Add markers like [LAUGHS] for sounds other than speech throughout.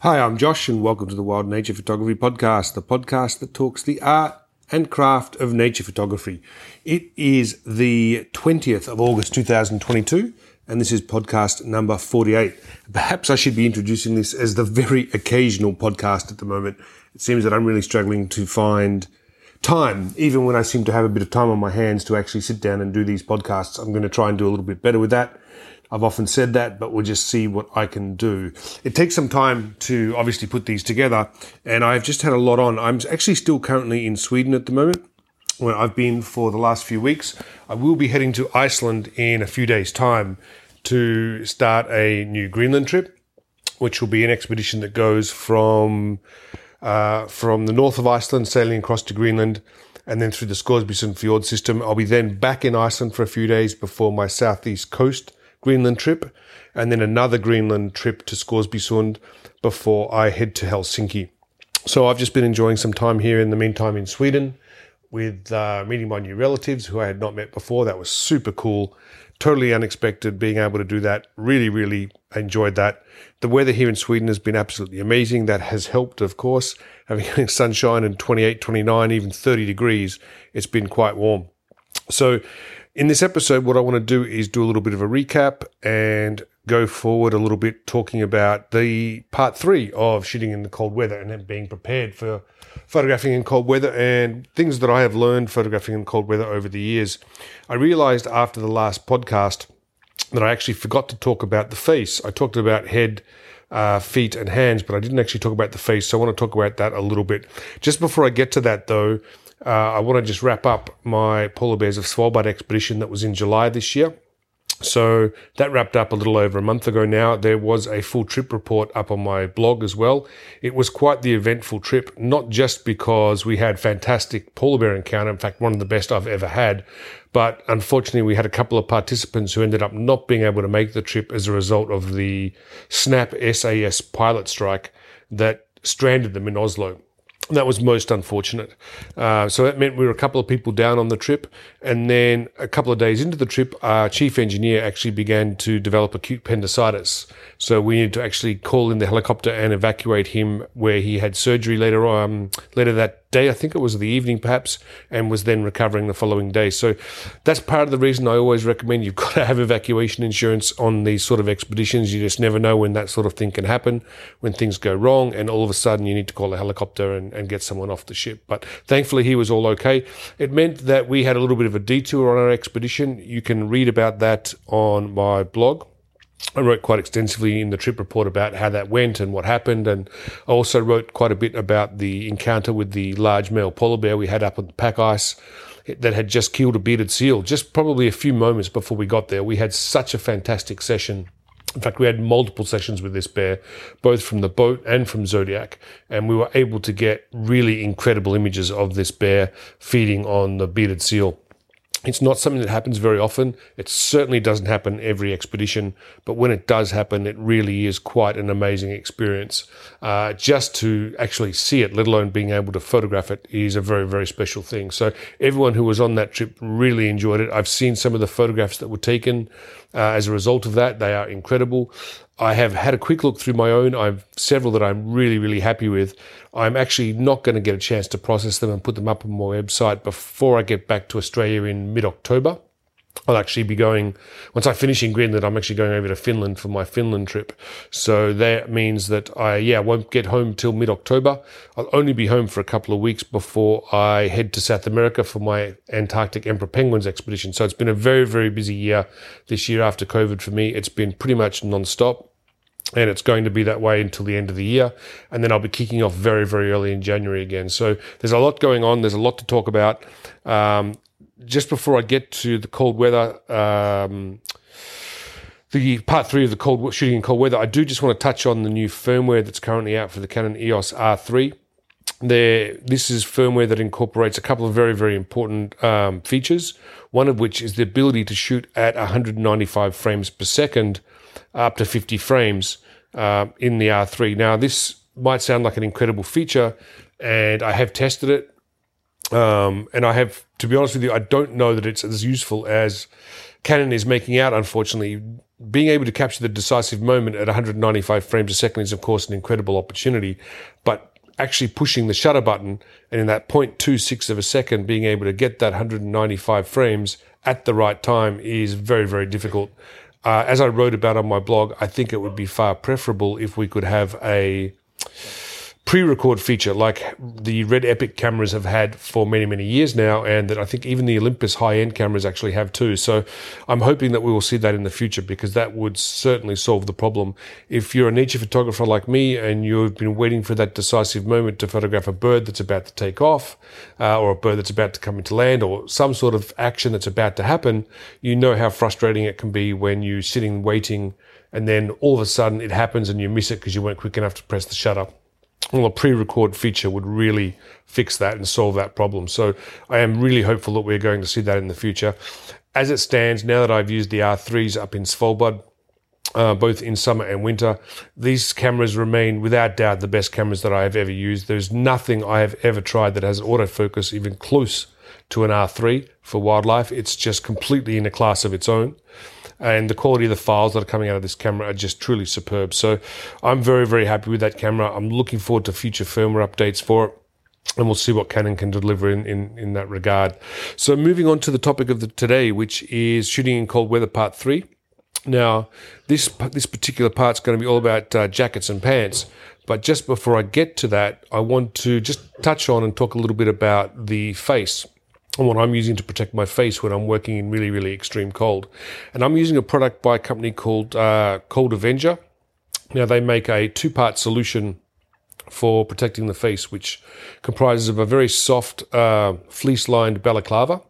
Hi, I'm Josh, and welcome to the Wild Nature Photography Podcast, the podcast that talks the art and craft of nature photography. It is the 20th of August 2022, and this is podcast number 48. Perhaps I should be introducing this as the very occasional podcast at the moment. It seems that I'm really struggling to find time, even when I seem to have a bit of time on my hands to actually sit down and do these podcasts. I'm going to try and do a little bit better with that. I've often said that, but we'll just see what I can do. It takes some time to obviously put these together, and I've just had a lot on. I'm actually still currently in Sweden at the moment, where I've been for the last few weeks. I will be heading to Iceland in a few days' time to start a new Greenland trip, which will be an expedition that goes from uh, from the north of Iceland, sailing across to Greenland, and then through the Scoresbysund fjord system. I'll be then back in Iceland for a few days before my southeast coast Greenland trip, and then another Greenland trip to Scoresbysund before I head to Helsinki. So I've just been enjoying some time here in the meantime in Sweden with uh, meeting my new relatives who I had not met before. That was super cool, totally unexpected being able to do that. Really, really enjoyed that. The weather here in Sweden has been absolutely amazing. That has helped, of course, having [LAUGHS] sunshine and 28, 29, even 30 degrees. It's been quite warm. So in this episode, what I want to do is do a little bit of a recap and go forward a little bit talking about the part three of shooting in the cold weather and then being prepared for photographing in cold weather and things that I have learned photographing in cold weather over the years. I realized after the last podcast that I actually forgot to talk about the face. I talked about head, uh, feet, and hands, but I didn't actually talk about the face. So I want to talk about that a little bit. Just before I get to that, though, uh, I want to just wrap up my Polar Bears of Svalbard expedition that was in July this year. So that wrapped up a little over a month ago now. There was a full trip report up on my blog as well. It was quite the eventful trip, not just because we had fantastic polar bear encounter, in fact, one of the best I've ever had, but unfortunately we had a couple of participants who ended up not being able to make the trip as a result of the SNAP SAS pilot strike that stranded them in Oslo that was most unfortunate. Uh, so that meant we were a couple of people down on the trip. And then a couple of days into the trip, our chief engineer actually began to develop acute appendicitis. So we needed to actually call in the helicopter and evacuate him where he had surgery later on, later that day. I think it was the evening perhaps, and was then recovering the following day. So that's part of the reason I always recommend you've [LAUGHS] got to have evacuation insurance on these sort of expeditions. You just never know when that sort of thing can happen, when things go wrong, and all of a sudden you need to call a helicopter and, and get someone off the ship. But thankfully he was all okay. It meant that we had a little bit of a detour on our expedition. You can read about that on my blog. I wrote quite extensively in the trip report about how that went and what happened. And I also wrote quite a bit about the encounter with the large male polar bear we had up on the pack ice that had just killed a bearded seal just probably a few moments before we got there. We had such a fantastic session. In fact, we had multiple sessions with this bear, both from the boat and from Zodiac, and we were able to get really incredible images of this bear feeding on the bearded seal. It's not something that happens very often. It certainly doesn't happen every expedition, but when it does happen, it really is quite an amazing experience. Uh, just to actually see it, let alone being able to photograph it, is a very, very special thing. So everyone who was on that trip really enjoyed it. I've seen some of the photographs that were taken uh, as a result of that. They are incredible. I have had a quick look through my own. I've several that I'm really, really happy with. I'm actually not going to get a chance to process them and put them up on my website before I get back to Australia in mid October. I'll actually be going, once I finish in Greenland, I'm actually going over to Finland for my Finland trip. So that means that I, yeah, won't get home till mid October. I'll only be home for a couple of weeks before I head to South America for my Antarctic Emperor Penguins expedition. So it's been a very, very busy year this year after COVID for me. It's been pretty much non-stop and it's going to be that way until the end of the year. And then I'll be kicking off very, very early in January again. So there's a lot going on. There's a lot to talk about. Um, just before I get to the cold weather, um, the part three of the cold shooting in cold weather, I do just want to touch on the new firmware that's currently out for the Canon EOS R3. There, this is firmware that incorporates a couple of very, very important um, features. One of which is the ability to shoot at 195 frames per second, up to 50 frames uh, in the R3. Now, this might sound like an incredible feature, and I have tested it. Um, and I have, to be honest with you, I don't know that it's as useful as Canon is making out, unfortunately. being able to capture the decisive moment at 195 frames a second is, of course, an incredible opportunity. But actually pushing the shutter button and in that 0.26 of a second being able to get that 195 frames at the right time is very, very difficult. Uh, as I wrote about on my blog, I think it would be far preferable if we could have a pre-record feature like the Red Epic cameras have had for many, many years now, and that I think even the Olympus high-end cameras actually have too. So I'm hoping that we will see that in the future because that would certainly solve the problem. If you're a nature photographer like me and you've been waiting for that decisive moment to photograph a bird that's about to take off, uh, or a bird that's about to come into land, or some sort of action that's about to happen, you know how frustrating it can be when you're sitting waiting and then all of a sudden it happens and you miss it because you weren't quick enough to press the shutter well, a pre-record feature would really fix that and solve that problem. So I am really hopeful that we're going to see that in the future. As it stands, now that I've used the R3s up in Svalbard, uh, both in summer and winter, these cameras remain without doubt the best cameras that I have ever used. There's nothing I have ever tried that has autofocus even close to an R3 for wildlife. It's just completely in a class of its own and the quality of the files that are coming out of this camera are just truly superb. So I'm very, very happy with that camera. I'm looking forward to future firmware updates for it. And we'll see what Canon can deliver in, in, in that regard. So moving on to the topic of the, today, which is shooting in cold weather part three. Now, this this particular part is going to be all about uh, jackets and pants. But just before I get to that, I want to just touch on and talk a little bit about the face what I'm using to protect my face when I'm working in really, really extreme cold. And I'm using a product by a company called uh, Cold Avenger. Now, they make a two part solution for protecting the face, which comprises of a very soft uh, fleece lined balaclava,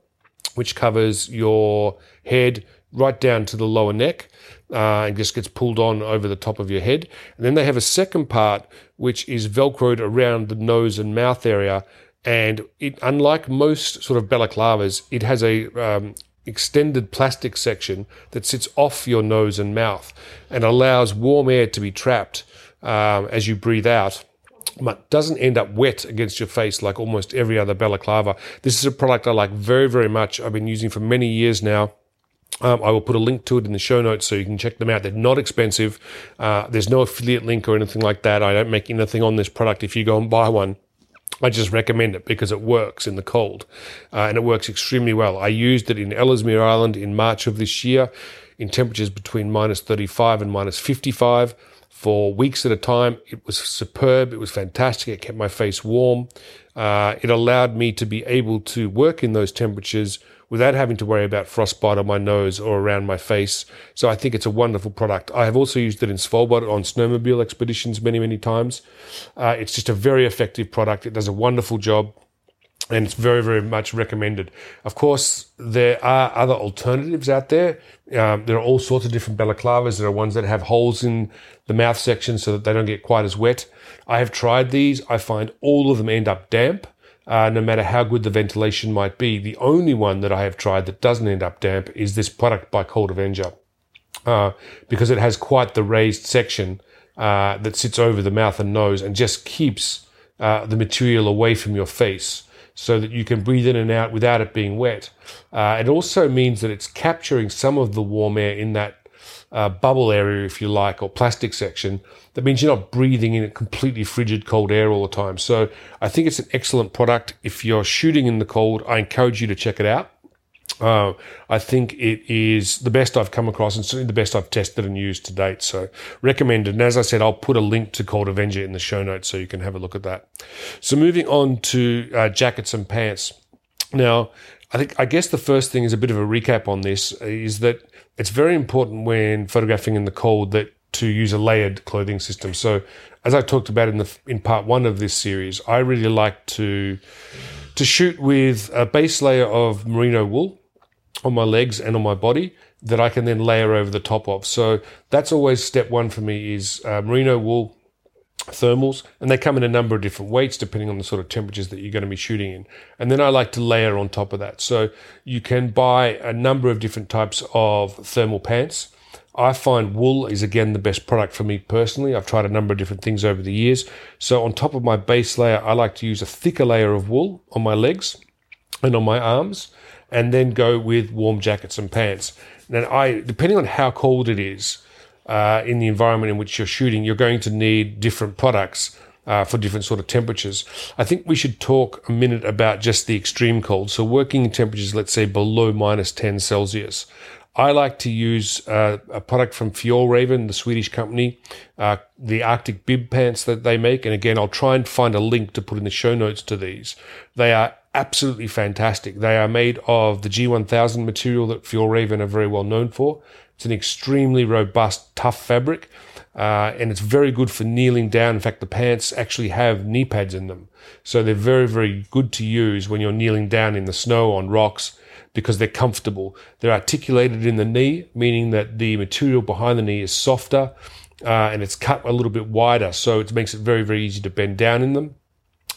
which covers your head right down to the lower neck. Uh, and just gets pulled on over the top of your head. And then they have a second part, which is velcroed around the nose and mouth area and it, unlike most sort of balaclavas, it has a um, extended plastic section that sits off your nose and mouth and allows warm air to be trapped um, as you breathe out but doesn't end up wet against your face like almost every other balaclava. This is a product I like very, very much. I've been using for many years now. Um, I will put a link to it in the show notes so you can check them out. They're not expensive. Uh, there's no affiliate link or anything like that. I don't make anything on this product if you go and buy one. I just recommend it because it works in the cold uh, and it works extremely well. I used it in Ellesmere Island in March of this year in temperatures between minus 35 and minus 55 for weeks at a time. It was superb. It was fantastic. It kept my face warm. Uh, it allowed me to be able to work in those temperatures without having to worry about frostbite on my nose or around my face. So I think it's a wonderful product. I have also used it in Svalbard on snowmobile expeditions many, many times. Uh, it's just a very effective product. It does a wonderful job and it's very, very much recommended. Of course, there are other alternatives out there. Um, there are all sorts of different balaclavas. There are ones that have holes in the mouth section so that they don't get quite as wet. I have tried these. I find all of them end up damp uh, no matter how good the ventilation might be. The only one that I have tried that doesn't end up damp is this product by Cold Avenger, uh, because it has quite the raised section uh, that sits over the mouth and nose and just keeps uh, the material away from your face so that you can breathe in and out without it being wet. Uh, it also means that it's capturing some of the warm air in that uh, bubble area, if you like, or plastic section. That means you're not breathing in a completely frigid cold air all the time. So I think it's an excellent product. If you're shooting in the cold, I encourage you to check it out. Uh, I think it is the best I've come across and certainly the best I've tested and used to date. So recommended. And as I said, I'll put a link to Cold Avenger in the show notes so you can have a look at that. So moving on to uh, jackets and pants. Now, I think I guess the first thing is a bit of a recap on this is that it's very important when photographing in the cold that to use a layered clothing system. So, as I talked about in the in part one of this series, I really like to to shoot with a base layer of merino wool on my legs and on my body that I can then layer over the top of. So that's always step one for me is uh, merino wool thermals, and they come in a number of different weights depending on the sort of temperatures that you're going to be shooting in. And then I like to layer on top of that. So you can buy a number of different types of thermal pants. I find wool is again the best product for me personally. I've tried a number of different things over the years. So on top of my base layer, I like to use a thicker layer of wool on my legs and on my arms. and then go with warm jackets and pants. And I, depending on how cold it is uh, in the environment in which you're shooting, you're going to need different products. Uh, for different sort of temperatures. I think we should talk a minute about just the extreme cold. So working temperatures, let's say below minus 10 Celsius. I like to use uh, a product from Fjällräven, the Swedish company, uh, the Arctic bib pants that they make. And again, I'll try and find a link to put in the show notes to these. They are absolutely fantastic. They are made of the G1000 material that Fjällräven are very well known for. It's an extremely robust, tough fabric. Uh, and it's very good for kneeling down. In fact, the pants actually have knee pads in them. So they're very, very good to use when you're kneeling down in the snow on rocks because they're comfortable. They're articulated in the knee, meaning that the material behind the knee is softer uh, and it's cut a little bit wider. So it makes it very, very easy to bend down in them.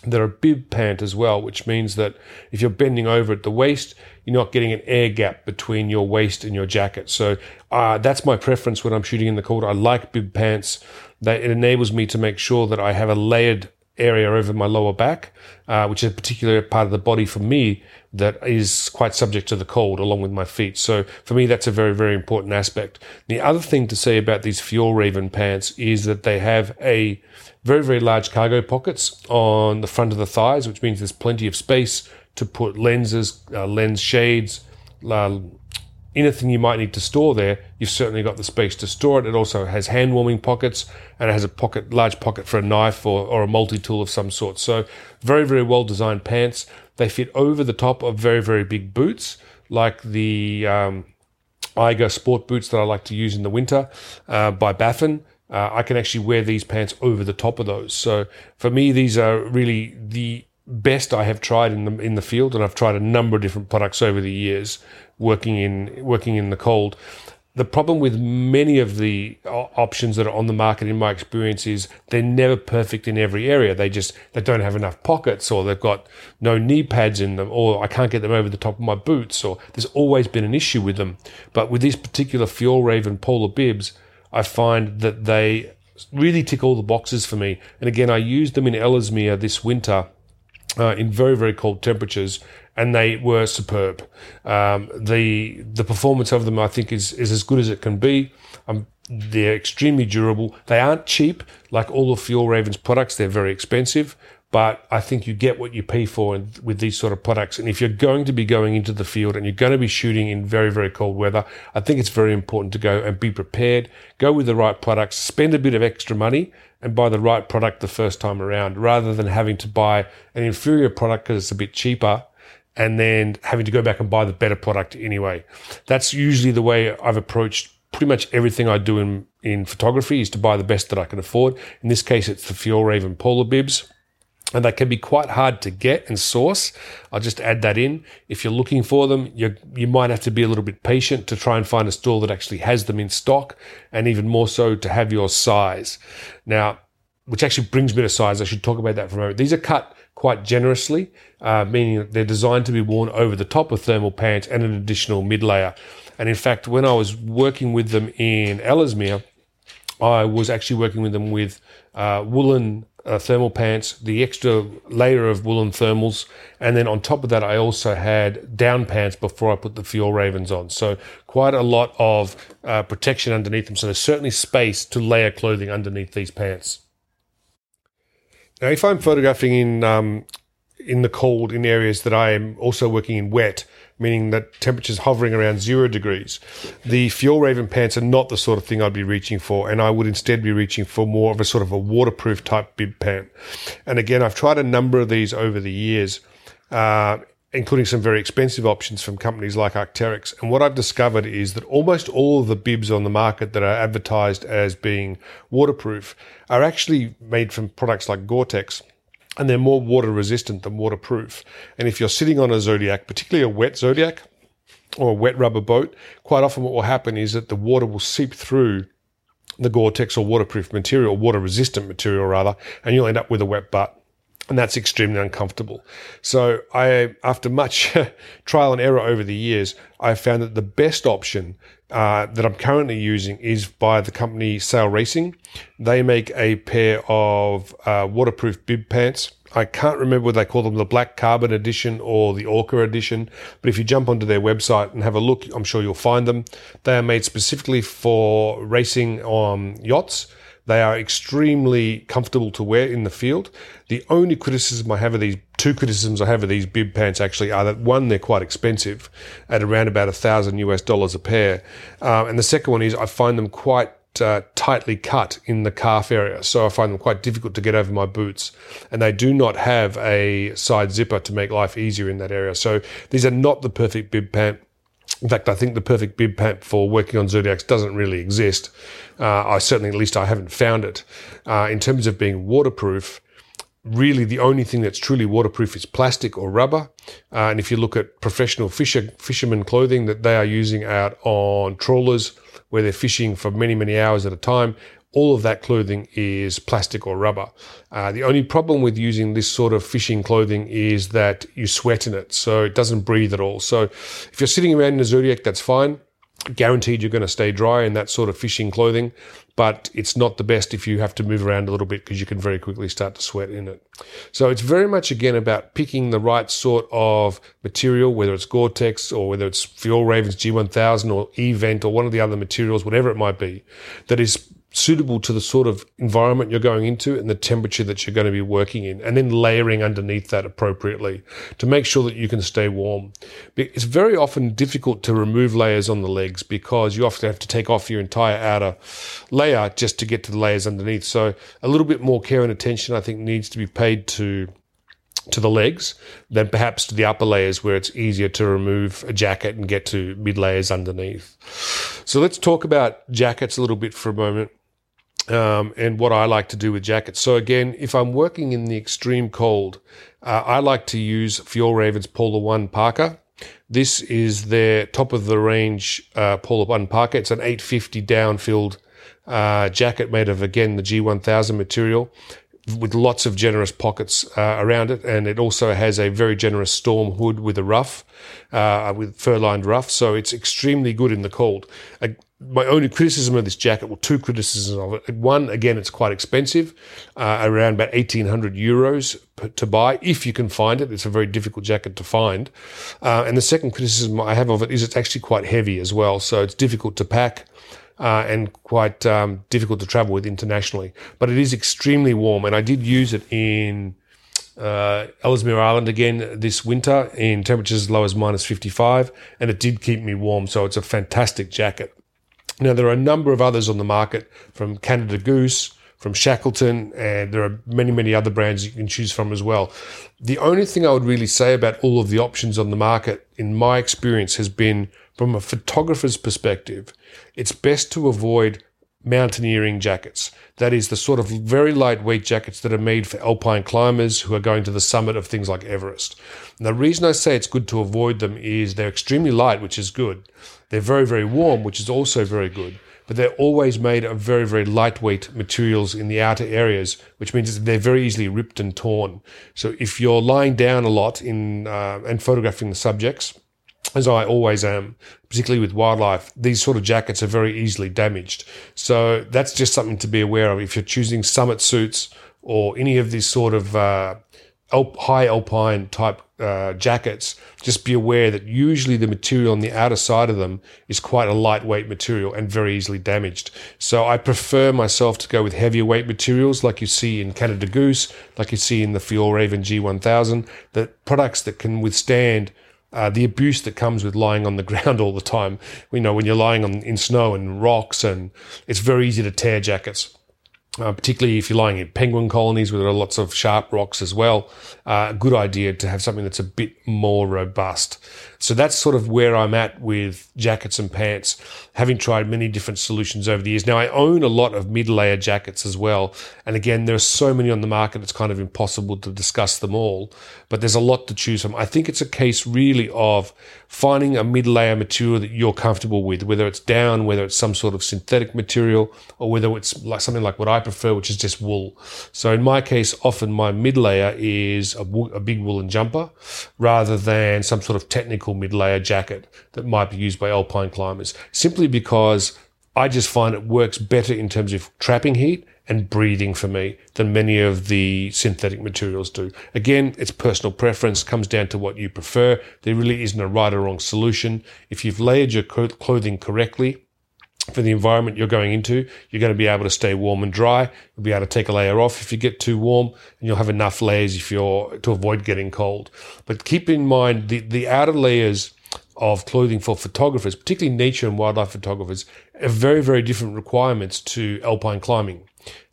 They're a bib pant as well, which means that if you're bending over at the waist, you're not getting an air gap between your waist and your jacket. So uh, that's my preference when I'm shooting in the cold. I like bib pants. That it enables me to make sure that I have a layered area over my lower back, uh, which is a particular part of the body for me that is quite subject to the cold along with my feet. So for me, that's a very, very important aspect. The other thing to say about these Fjällräven pants is that they have a very, very large cargo pockets on the front of the thighs, which means there's plenty of space to put lenses, uh, lens shades, uh, anything you might need to store there, you've certainly got the space to store it. It also has hand warming pockets and it has a pocket, large pocket for a knife or, or a multi tool of some sort. So very, very well designed pants. They fit over the top of very, very big boots like the um, Eiger sport boots that I like to use in the winter uh, by Baffin. Uh, I can actually wear these pants over the top of those. So for me, these are really the best I have tried in the in the field, and I've tried a number of different products over the years working in working in the cold. The problem with many of the options that are on the market, in my experience, is they're never perfect in every area. They just they don't have enough pockets, or they've got no knee pads in them, or I can't get them over the top of my boots, or there's always been an issue with them. But with these particular Fjällräven polar bibs, I find that they really tick all the boxes for me. And again, I used them in Ellesmere this winter uh, in very very cold temperatures, and they were superb. Um, the the performance of them, I think, is is as good as it can be. Um, they're extremely durable. They aren't cheap like all of Fjällräven's products. They're very expensive, but I think you get what you pay for with these sort of products. And if you're going to be going into the field and you're going to be shooting in very, very cold weather, I think it's very important to go and be prepared, go with the right products, spend a bit of extra money and buy the right product the first time around rather than having to buy an inferior product because it's a bit cheaper and then having to go back and buy the better product anyway. That's usually the way I've approached pretty much everything I do in, in photography is to buy the best that I can afford. In this case, it's the Fjällräven Polar Bibs and they can be quite hard to get and source. I'll just add that in. If you're looking for them, you you might have to be a little bit patient to try and find a store that actually has them in stock, and even more so to have your size. Now, which actually brings me to size. I should talk about that for a moment. These are cut quite generously, uh, meaning they're designed to be worn over the top of thermal pants and an additional mid layer. And in fact, when I was working with them in Ellesmere, I was actually working with them with uh, woolen uh, thermal pants, the extra layer of woolen thermals, and then on top of that, I also had down pants before I put the Fjällrävens on. So quite a lot of uh, protection underneath them. So there's certainly space to layer clothing underneath these pants. Now, if I'm photographing in um, in the cold in areas that I am also working in wet, meaning that temperatures hovering around zero degrees. The Fjällräven pants are not the sort of thing I'd be reaching for, and I would instead be reaching for more of a sort of a waterproof type bib pant. And again, I've tried a number of these over the years. Uh, including some very expensive options from companies like Arc'teryx. And what I've discovered is that almost all of the bibs on the market that are advertised as being waterproof are actually made from products like Gore-Tex and they're more water resistant than waterproof. And if you're sitting on a Zodiac, particularly a wet Zodiac or a wet rubber boat, quite often what will happen is that the water will seep through the Gore-Tex or waterproof material, water resistant material rather, and you'll end up with a wet butt. And that's extremely uncomfortable. So I, after much [LAUGHS] trial and error over the years, I found that the best option uh, that I'm currently using is by the company Sail Racing. They make a pair of uh, waterproof bib pants, I can't remember whether they call them the Black Carbon Edition or the Orca Edition, but if you jump onto their website and have a look, I'm sure you'll find them. They are made specifically for racing on yachts. They are extremely comfortable to wear in the field. The only criticism I have of these, two criticisms I have of these bib pants actually are that one, they're quite expensive at around about a thousand US dollars a pair. Um, and the second one is I find them quite uh, tightly cut in the calf area, so I find them quite difficult to get over my boots. And they do not have a side zipper to make life easier in that area. So these are not the perfect bib pant. In fact, I think the perfect bib pant for working on Zodiacs doesn't really exist. Uh, I certainly, at least, I haven't found it. Uh, in terms of being waterproof, really the only thing that's truly waterproof is plastic or rubber. Uh, and if you look at professional fisher fishermen clothing that they are using out on trawlers where they're fishing for many many hours at a time, all of that clothing is plastic or rubber. Uh, the only problem with using this sort of fishing clothing is that you sweat in it, so it doesn't breathe at all. So if you're sitting around in a Zodiac, that's fine guaranteed you're going to stay dry in that sort of fishing clothing, but it's not the best if you have to move around a little bit because you can very quickly start to sweat in it. So it's very much again about picking the right sort of material, whether it's Gore-Tex or whether it's Fjallraven's G1000 or Event or one of the other materials, whatever it might be, that is suitable to the sort of environment you're going into and the temperature that you're going to be working in, and then layering underneath that appropriately to make sure that you can stay warm. It's very often difficult to remove layers on the legs because you often have to take off your entire outer layer just to get to the layers underneath. So a little bit more care and attention, I think, needs to be paid to to the legs than perhaps to the upper layers where it's easier to remove a jacket and get to mid layers underneath. So let's talk about jackets a little bit for a moment um, and what I like to do with jackets. So again, if I'm working in the extreme cold, uh, I like to use Fjällräven's Polar One Parka. This is their top of the range uh, Polar One Parka. It's an 850 down-filled uh, jacket made of again the G1000 material with lots of generous pockets uh, around it, and it also has a very generous storm hood with a ruff, uh, with fur-lined ruff. So it's extremely good in the cold. My only criticism of this jacket, well, two criticisms of it. One, again, it's quite expensive, uh, around about 1800 euros to buy, if you can find it. It's a very difficult jacket to find. Uh, and the second criticism I have of it is it's actually quite heavy as well. So it's difficult to pack. Uh, and quite um, difficult to travel with internationally, but it is extremely warm. And I did use it in uh, Ellesmere Island again this winter in temperatures as low as minus 55, and it did keep me warm. So it's a fantastic jacket. Now, there are a number of others on the market from Canada Goose, from Shackleton, and there are many, many other brands you can choose from as well. The only thing I would really say about all of the options on the market, in my experience, has been from a photographer's perspective, it's best to avoid mountaineering jackets. That is the sort of very lightweight jackets that are made for alpine climbers who are going to the summit of things like Everest. And the reason I say it's good to avoid them is they're extremely light, which is good. They're very, very warm, which is also very good. But they're always made of very, very lightweight materials in the outer areas, which means they're very easily ripped and torn. So if you're lying down a lot in uh, and photographing the subjects, as I always am, particularly with wildlife, these sort of jackets are very easily damaged. So that's just something to be aware of. If you're choosing summit suits or any of these sort of uh, high alpine type uh, jackets, just be aware that usually the material on the outer side of them is quite a lightweight material and very easily damaged. So I prefer myself to go with heavier weight materials like you see in Canada Goose, like you see in the Fjallraven G1000, that products that can withstand uh, the abuse that comes with lying on the [LAUGHS] ground all the time. You know, when you're lying on in snow and rocks, and it's very easy to tear jackets. Uh, particularly if you're lying in penguin colonies where there are lots of sharp rocks as well. Uh, good idea to have something that's a bit more robust. So that's sort of where I'm at with jackets and pants, having tried many different solutions over the years. Now, I own a lot of mid layer jackets as well. And again, there are so many on the market, it's kind of impossible to discuss them all, but there's a lot to choose from. I think it's a case really of finding a mid layer material that you're comfortable with, whether it's down, whether it's some sort of synthetic material, or whether it's like something like what I prefer, which is just wool. So in my case, often my mid layer is a, a big woolen jumper rather than some sort of technical mid layer jacket that might be used by alpine climbers, simply because I just find it works better in terms of trapping heat and breathing for me than many of the synthetic materials do. Again, it's personal preference, comes down to what you prefer. There really isn't a right or wrong solution. If you've layered your clothing correctly, for the environment you're going into, you're going to be able to stay warm and dry. You'll be able to take a layer off if you get too warm, and you'll have enough layers if you're to avoid getting cold. But keep in mind the, the outer layers of clothing for photographers, particularly nature and wildlife photographers, have very, very different requirements to alpine climbing.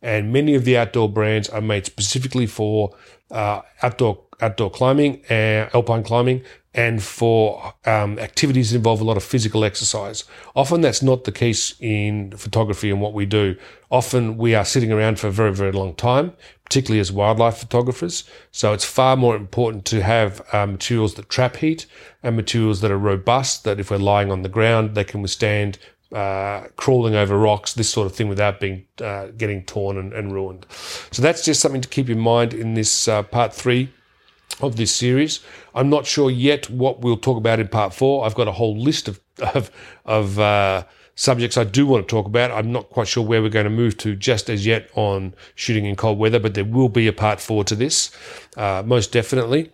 And many of the outdoor brands are made specifically for uh, outdoor outdoor climbing and alpine climbing and for um, activities that involve a lot of physical exercise. Often that's not the case in photography and what we do. Often we are sitting around for a very, very long time, particularly as wildlife photographers. So it's far more important to have uh, materials that trap heat and materials that are robust, that if we're lying on the ground, they can withstand uh, crawling over rocks, this sort of thing, without being uh, getting torn and, and, ruined. So that's just something to keep in mind in this uh, part three of this series. I'm not sure yet what we'll talk about in part four. I've got a whole list of of, of uh, subjects I do want to talk about. I'm not quite sure where we're going to move to just as yet on shooting in cold weather, but there will be a part four to this, uh, most definitely.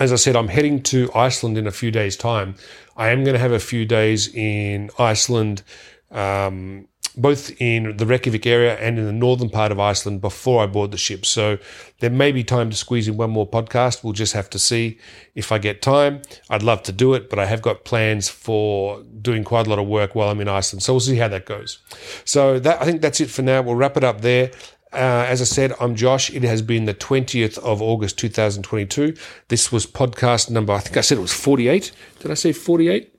As I said, I'm heading to Iceland in a few days' time. I am going to have a few days in Iceland. Um, both in the Reykjavik area and in the northern part of Iceland before I board the ship. So there may be time to squeeze in one more podcast. We'll just have to see if I get time. I'd love to do it, but I have got plans for doing quite a lot of work while I'm in Iceland. So we'll see how that goes. So that I think that's it for now. We'll wrap it up there. Uh, as I said, I'm Josh. It has been the 20th of August 2022. This was podcast number, I think I said it was 48. Did I say 48?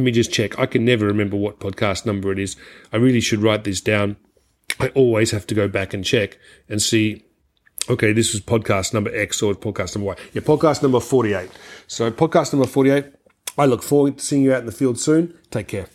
Let me just check. I can never remember what podcast number it is. I really should write this down. I always have to go back and check and see. Okay, this was podcast number X or podcast number Y. Yeah, podcast number 48. So, podcast number 48. I look forward to seeing you out in the field soon. Take care.